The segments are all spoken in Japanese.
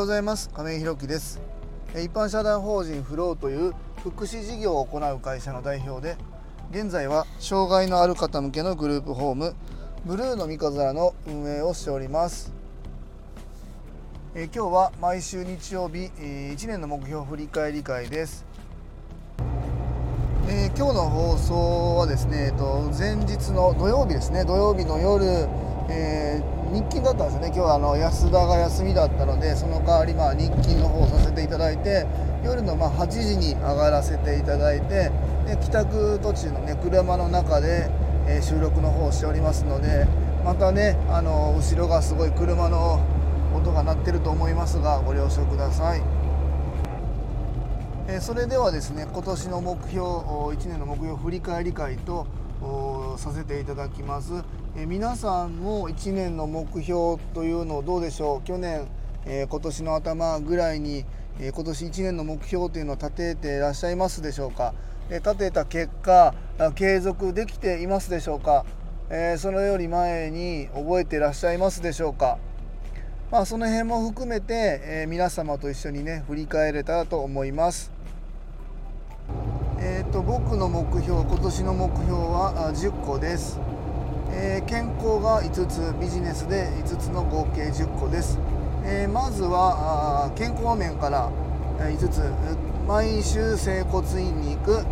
ようございます。亀井弘樹です。一般社団法人フローという福祉事業を行う会社の代表で現在は障害のある方向けのグループホームブルーの三日面の運営をしております。え今日は毎週日曜日1年の目標振り返り会です。えー、今日の放送はですね、えっと、前日の土曜日ですね。土曜日の夜、えー、日勤だったんですよね今日はあの安田が休みだったのでその代わりまあ日勤の方をさせていただいて夜のま8時に上がらせていただいてで帰宅途中のね車の中で、え、収録の方をしておりますのでまたねあの後ろがすごい車の音が鳴ってると思いますがご了承ください。えそれではですね今年の目標1年の目標振り返り会とさせていただきます、え皆さんも1年の目標というのをどうでしょう？去年、え今年の頭ぐらいに、え今年1年の目標というのを立てていらっしゃいますでしょうか、え立てた結果継続できていますでしょうか、えそのより前に覚えてらっしゃいますでしょうか？まあ、その辺も含めて、え皆様と一緒にね振り返れたらと思います。えーと、僕の目標今年の目標は10個です、えー、健康が5つビジネスで5つの合計10個です、えー、まずは健康面から5つ毎週整骨院に行く、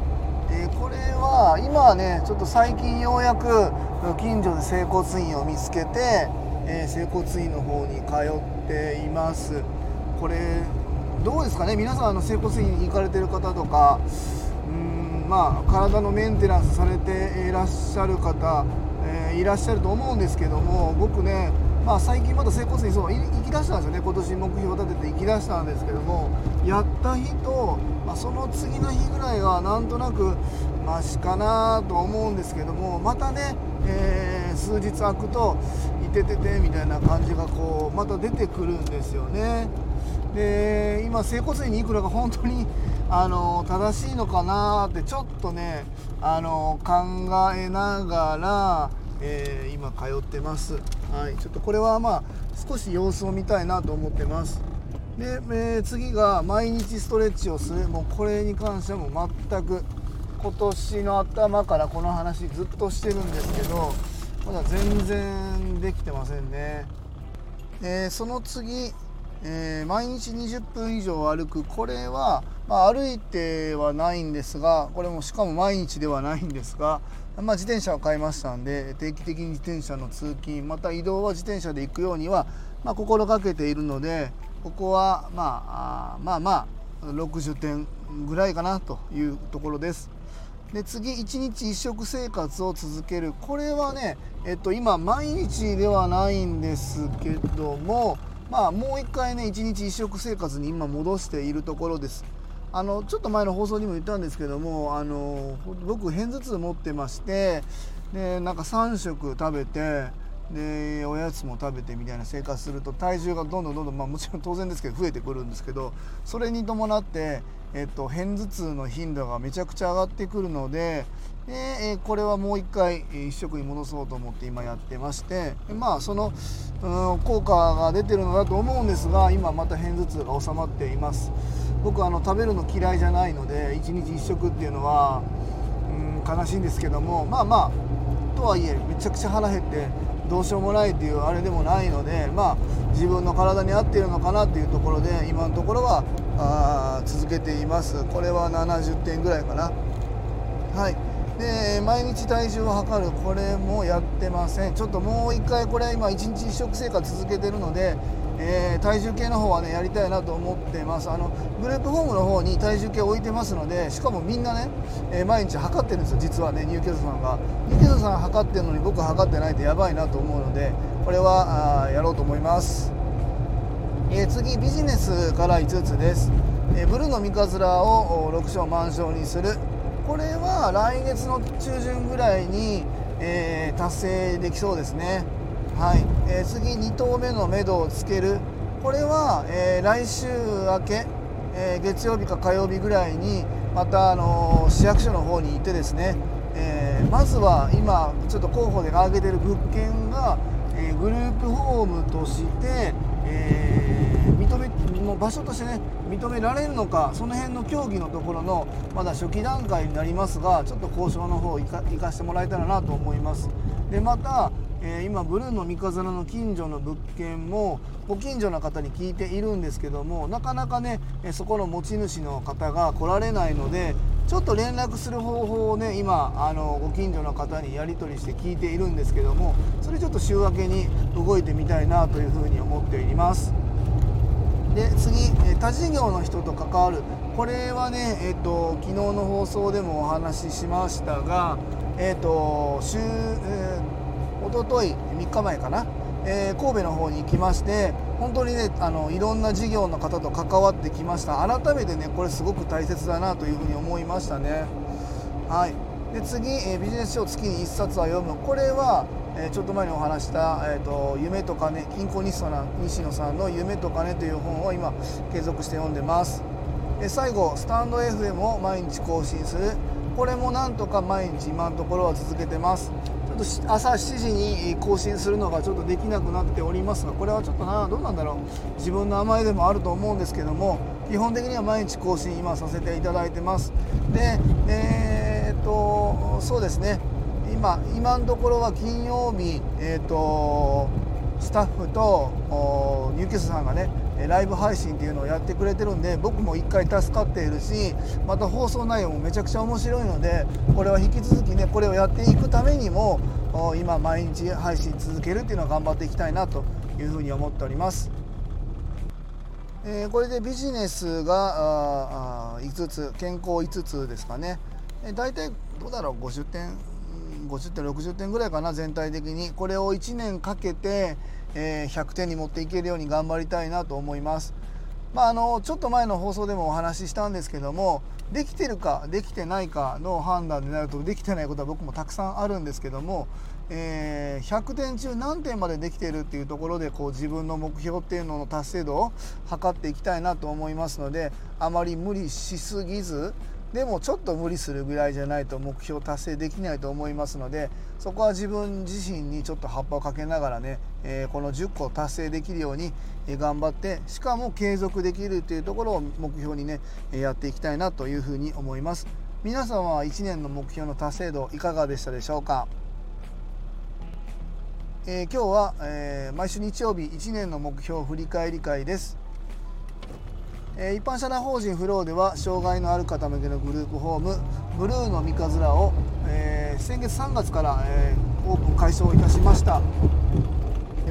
えー、これは今はねちょっと最近ようやく近所で整骨院を見つけて、え整骨院の方に通っています。これどうですかね？皆さんあの整骨院に行かれてる方とかうんまあ体のメンテナンスされていらっしゃる方、いらっしゃると思うんですけども僕ねまあ、最近また整骨院そう行きだしたんですよね今年目標立てて行きだしたんですけどもやった日と、まあ、その次の日ぐらいはなんとなくマシかなと思うんですけどもまたね、えー、数日空くといてててみたいな感じがこうまた出てくるんですよね。で今整骨院に行くのが本当にあの正しいのかなってちょっとねあの考えながら、えー、今通ってます、はい、ちょっとこれはまあ少し様子を見たいなと思ってます。で、えー、次が毎日ストレッチをする。もうこれに関してはもう全く今年の頭からこの話ずっとしてるんですけどまだ全然できてませんね、え、その次えー、毎日20分以上歩く。これは、まあ、歩いてはないんですがこれもしかも毎日ではないんですが、まあ、自転車を買いましたんで定期的に自転車の通勤また移動は自転車で行くようには、ま、心がけているのでここは、まあ、まあまあ60点ぐらいかなというところです。で次1日1食生活を続けるこれはね、えっと、今毎日ではないんですけどもまあ、もう一回ね一日一食生活に今戻しているところですあのちょっと前の放送にも言ったんですけどもあの僕片頭痛持ってましてでなんか3食食べてでおやつも食べてみたいな生活すると体重がどんどんどんどん、まあ、もちろん当然ですけど増えてくるんですけどそれに伴って、えっと、片頭痛の頻度がめちゃくちゃ上がってくるのでで、これはもう一回一食に戻そうと思って今やってましてまあその、うん、効果が出てるのだと思うんですが今また片頭痛が収まっています。僕あの食べるの嫌いじゃないので1日1食っていうのは、うん、悲しいんですけどもまあまあとはいえめちゃくちゃ腹減ってどうしようもないっていうあれでもないのでまあ自分の体に合っているのかなっていうところで今のところはあ続けています。これは70点ぐらいかな。はい。で毎日体重を測るこれもやってません。ちょっともう一回これ今1日1食生活続けてるので、えー、体重計の方はねやりたいなと思ってます。あのグループホームの方に体重計置いてますのでしかもみんなね、えー、毎日測ってるんですよ実はねニューケルさんが。ニューケルさん測ってるのに僕測ってないとやばいなと思うのでこれはあやろうと思います、えー、次ビジネスから5つです、えブルーの三日面を6章満章にする。これは来月の中旬ぐらいに、えー、達成できそうですね。はい、えー、次2投目のめどをつける。これは、えー、来週明け、え月曜日か火曜日ぐらいにまた、あの市役所の方に行ってですね、えまずは今ちょっと候補で挙げてる物件が、えグループホームとして、えー、認めもう場所としてね認められるのかその辺の協議のところのまだ初期段階になりますがちょっと交渉の方行か行かしてもらえたらなと思いますでまたえー、今ブルーの三日面の近所の物件もご近所の方に聞いているんですけどもなかなかねそこの持ち主の方が来られないのでちょっと連絡する方法をね今あのご近所の方にやり取りして聞いているんですけどもそれちょっと週明けに動いてみたいなというふうに思っています。で次他事業の人と関わる。これはね、えーと、昨日の放送でもお話ししましたが、えーと週えー一昨日3日前かな、えー、神戸の方に行きまして本当にねあのいろんな事業の方と関わってきました。改めてねこれすごく大切だなというふうに思いましたね。はい。で次、えー、ビジネス書を月に1冊は読む。これは、え、ちょっと前にお話した、えーと「夢と金金庫西野さんの「夢と金」という本を今継続して読んでます。で最後スタンド FM を毎日更新する。これもなんとか毎日今のところは続けてます。ちょっと朝7時に更新するのがちょっとできなくなっておりますがこれはちょっとなどうなんだろう。自分の甘えでもあると思うんですけども基本的には毎日更新今させていただいてます。でえー、っとそうですね。今今のところは金曜日えー、っとスタッフと入居者さんがねライブ配信っていうのをやってくれてるんで僕も1回助かっているしまた放送内容もめちゃくちゃ面白いのでこれは引き続きねこれをやっていくためにも今毎日配信続けるっていうのは頑張っていきたいなというふうに思っております。えー、これでビジネスがあ5つ健康5つですかね、え、大体どうだろう？50点？50点60点ぐらいかな全体的にこれを1年かけて、えー、100点に持っていけるように頑張りたいなと思います。まあ、あのちょっと前の放送でもお話ししたんですけどもできてるかできてないかの判断になるとできてないことは僕もたくさんあるんですけども、えー、100点中何点までできてるっていうところでこう自分の目標っていうのの達成度を測っていきたいなと思いますのであまり無理しすぎずでもちょっと無理するぐらいじゃないと目標達成できないと思いますのでそこは自分自身にちょっと葉っぱをかけながらね、えー、この10個達成できるように頑張ってしかも継続できるというところを目標にねやっていきたいなというふうに思います。皆様は1年の目標の達成度いかがでしたでしょうか？えー、今日は、えー、毎週日曜日1年の目標振り返り会です。え一般社団法人フローでは障害のある方向けのグループホームブルーの三日面を、えー、先月3月から、えー、オープン開始をいたしました。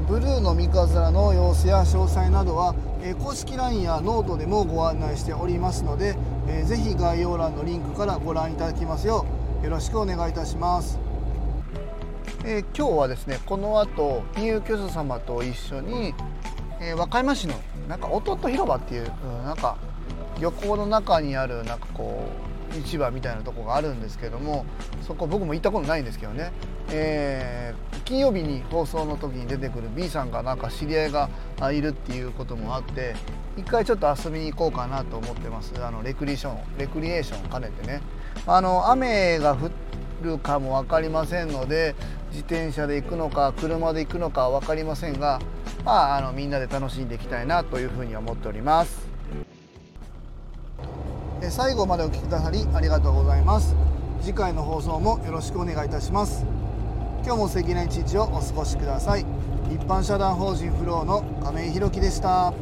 ブルーの三日面の様子や詳細などは、えー、公式 LINE やノートでもご案内しておりますので、えー、ぜひ概要欄のリンクからご覧いただきますようよろしくお願いいたします、え、今日はですねこの後金融教授様と一緒に、え和歌山市のなんか弟広場っていう、うん、なんか漁港の中にあるなんかこう市場みたいなとこがあるんですけどもそこ僕も行ったことないんですけどね、えー、金曜日に放送の時に出てくる B さんがなんか知り合いがいるっていうこともあって一回ちょっと遊びに行こうかなと思ってます。あのレクリエーションレクリエーション兼ねてね。あの雨が降るかも分かりませんので自転車で行くのか車で行くのか分かりませんがまあ、あのみんなで楽しんでいきたいなというふうに思っております。最後までお聴きくださりありがとうございます。次回の放送もよろしくお願いいたします。今日も素敵な一日をお過ごしください。一般社団法人フローの亀井宏樹でした。